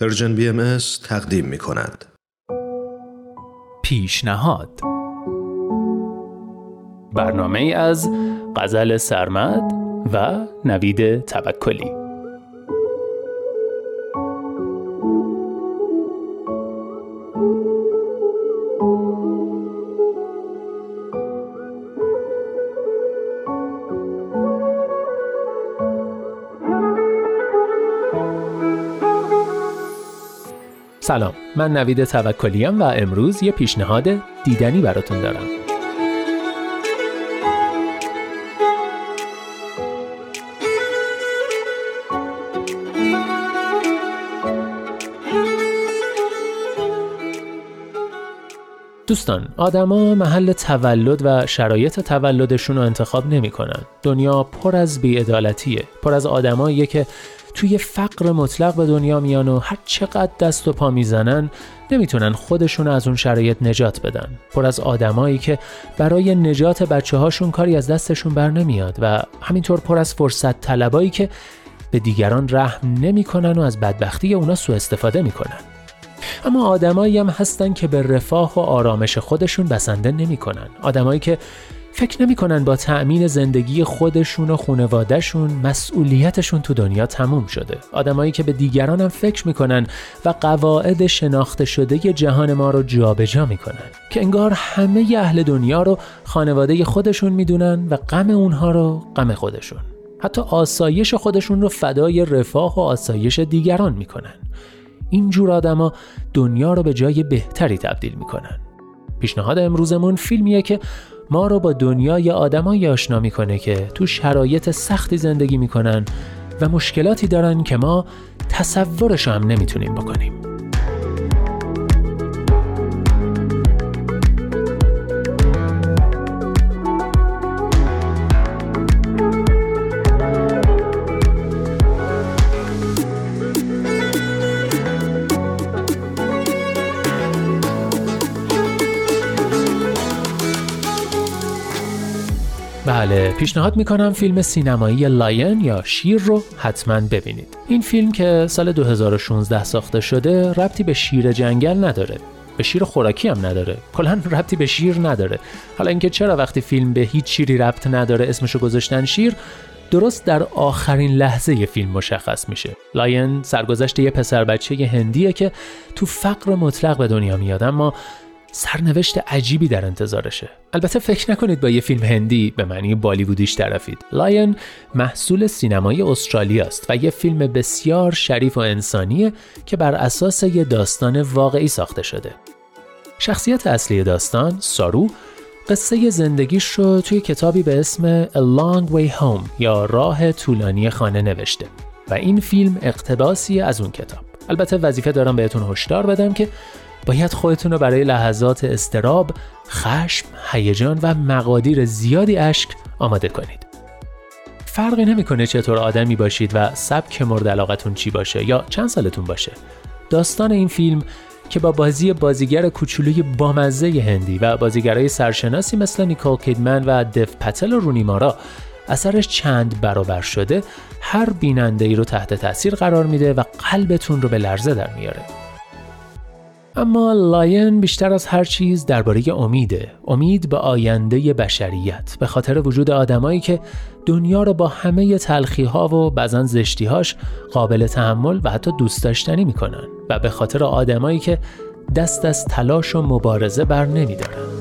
پرژن بی ام تقدیم می کند. پیشنهاد برنامه از غزل سرمد و نوید توکلی سلام من نوید توکلیم و امروز یه پیشنهاد دیدنی براتون دارم دوستان آدما محل تولد و شرایط تولدشون رو انتخاب نمی‌کنن. دنیا پر از بیعدالتیه پر از آدماییه که توی فقر مطلق به دنیا میان و هر چقدر دست و پا می‌زنن نمی‌تونن خودشون از اون شرایط نجات بدن. پر از آدمایی که برای نجات بچه هاشون کاری از دستشون بر نمیاد و همینطور پر از فرصت طلبایی که به دیگران رحم نمی‌کنن و از بدبختی اونا سوء استفاده می‌کنن. اما آدمایی هم هستن که به رفاه و آرامش خودشون بسنده نمی‌کنن. آدمایی که فکر نمی‌کنن با تأمین زندگی خودشون و خونوادهشون مسئولیتشون تو دنیا تموم شده. آدمایی که به دیگران هم فکر می‌کنن و قواعد شناخته شده جهان ما رو جابجا جا می‌کنن که انگار همه اهل دنیا رو خانواده خودشون می‌دونن و غم اونها رو غم خودشون. حتی آسایش خودشون رو فدای رفاه و آسایش دیگران می‌کنن اینجور آدما دنیا رو به جای بهتری تبدیل می‌کنن پیشنهاد امروزمون فیلمیه که ما رو با دنیای آدمایی آشنا می‌کنه که تو شرایط سختی زندگی می‌کنن و مشکلاتی دارن که ما تصورش هم نمی‌تونیم بکنیم. بله پیشنهاد می‌کنم فیلم سینمایی Lion یا شیر رو حتما ببینید. این فیلم که سال 2016 ساخته شده ربطی به شیر جنگل نداره. به شیر خوراکی هم نداره. کلا ربطی به شیر نداره. حالا اینکه چرا وقتی فیلم به هیچ شیری ربط نداره اسمشو گذاشتن شیر درست در آخرین لحظه فیلم مشخص میشه. Lion سرگذشت یه پسر بچه هندیه که تو فقر مطلق به دنیا میاد. اما سرنوشت عجیبی در انتظارشه. البته فکر نکنید با یه فیلم هندی به معنی بالیوودیش طرفید. لاین محصول سینمای استرالیا است و یه فیلم بسیار شریف و انسانیه که بر اساس یه داستان واقعی ساخته شده. شخصیت اصلی داستان سارو قصه زندگیش رو توی کتابی به اسم A Long Way Home یا راه طولانی خانه نوشته و این فیلم اقتباسی از اون کتاب. البته وظیفه دارم بهتون هشدار بدم که باید خودتون رو برای لحظات استراب، خشم، هیجان و مقادیر زیادی اشک آماده کنید. فرقی نمی‌کنه چطور آدمی باشید و سبک مورد علاقتون چی باشه یا چند سالتون باشه. داستان این فیلم که با بازی بازیگر کوچولوی بامزه هندی و بازیگرای سرشناسی مثل نیکول کیدمن و دف پتل و رونی مارا اثرش چند برابر شده هر بیننده ای رو تحت تاثیر قرار میده و قلبتون رو به لرزه در میاره. اما لاین بیشتر از هر چیز درباره امیده امید به آینده بشریت به خاطر وجود آدمایی که دنیا رو با همه تلخی ها و بعضا زشتیهاش قابل تحمل و حتی دوست داشتنی می‌کنن و به خاطر آدمایی که دست از تلاش و مبارزه بر نمیدارن.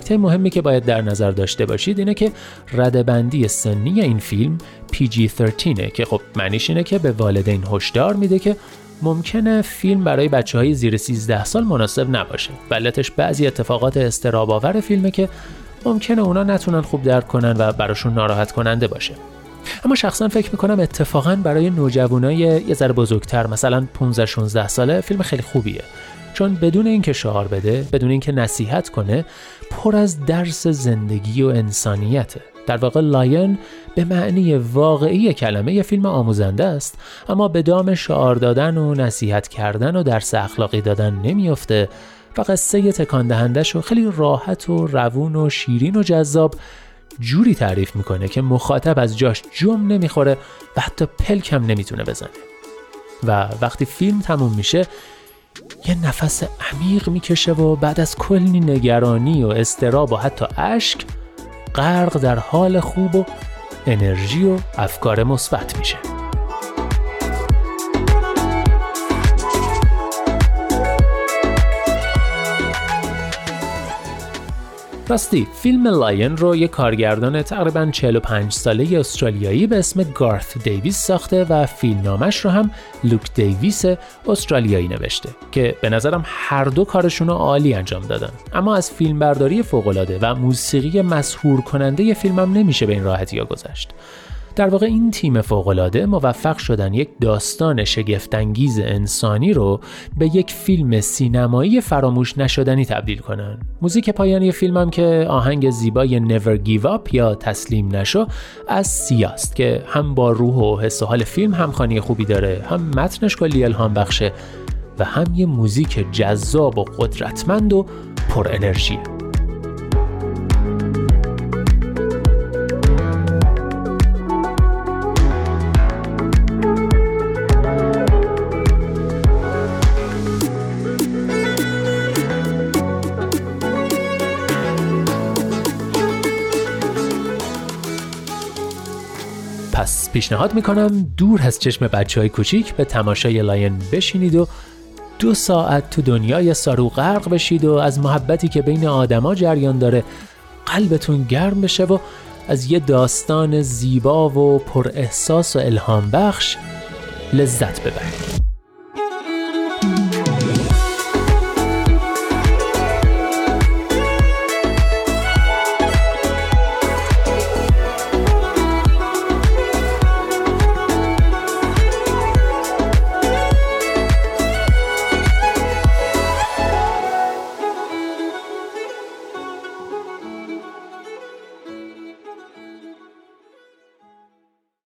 نکته مهمی که باید در نظر داشته باشید اینه که ردبندی سنی این فیلم PG-13 که خب معنیش اینه که به والدین هشدار میده که ممکنه فیلم برای بچه های زیر 13 سال مناسب نباشه. بلتش بعضی اتفاقات استراباور فیلمه که ممکنه اونا نتونن خوب درک کنن و براشون ناراحت کننده باشه. اما شخصا فکر می‌کنم اتفاقا برای نوجوانای یه ذره بزرگتر مثلا 15 16 ساله فیلم خیلی خوبیه. چون بدون اینکه شعار بده بدون اینکه نصیحت کنه پر از درس زندگی و انسانیته. در واقع لاین به معنی واقعی کلمه یه فیلم آموزنده است اما به دام شعار دادن و نصیحت کردن و درس اخلاقی دادن نمیافته و قصه تکان دهندش رو خیلی راحت و روون و شیرین و جذاب جوری تعریف می‌کنه که مخاطب از جاش جم نمی‌خوره و حتی پلکم نمی‌تونه بزنه. و وقتی فیلم تموم میشه یه نفس عمیق می‌کشه و بعد از کلی نگرانی و استراب و حتی اشک غرق در حال خوب و انرژی و افکار مثبت میشه. راستی فیلم لاین رو یه کارگردان تقریبا 45 ساله استرالیایی به اسم گارث دیویس ساخته و فیلمنامش رو هم لوک دیویس استرالیایی نوشته که به نظرم هر دو کارشون رو عالی انجام دادن. اما از فیلمبرداری فوقالعاده و موسیقی مسهور کننده فیلمم نمیشه به این راحتی ها گذشت. در واقع این تیم فوقالعاده موفق شدن یک داستان شگفتانگیز انسانی رو به یک فیلم سینمایی فراموش نشدنی تبدیل کنن. موزیک پایانی فیلمم که آهنگ زیبای Never Give Up یا تسلیم نشو از سیاست که هم با روح و حس و حال فیلم همخوانی خوبی داره هم متنش کلی الهام بخشه و هم یه موزیک جذاب و قدرتمند و پر انرژیه. پیشنهاد می‌کنم دور از چشم بچه های کوچیک به تماشای لاین بشینید و دو ساعت تو دنیای سارو غرق بشید و از محبتی که بین آدما جریان داره قلبتون گرم بشه و از یه داستان زیبا و پر احساس و الهام بخش لذت ببرید.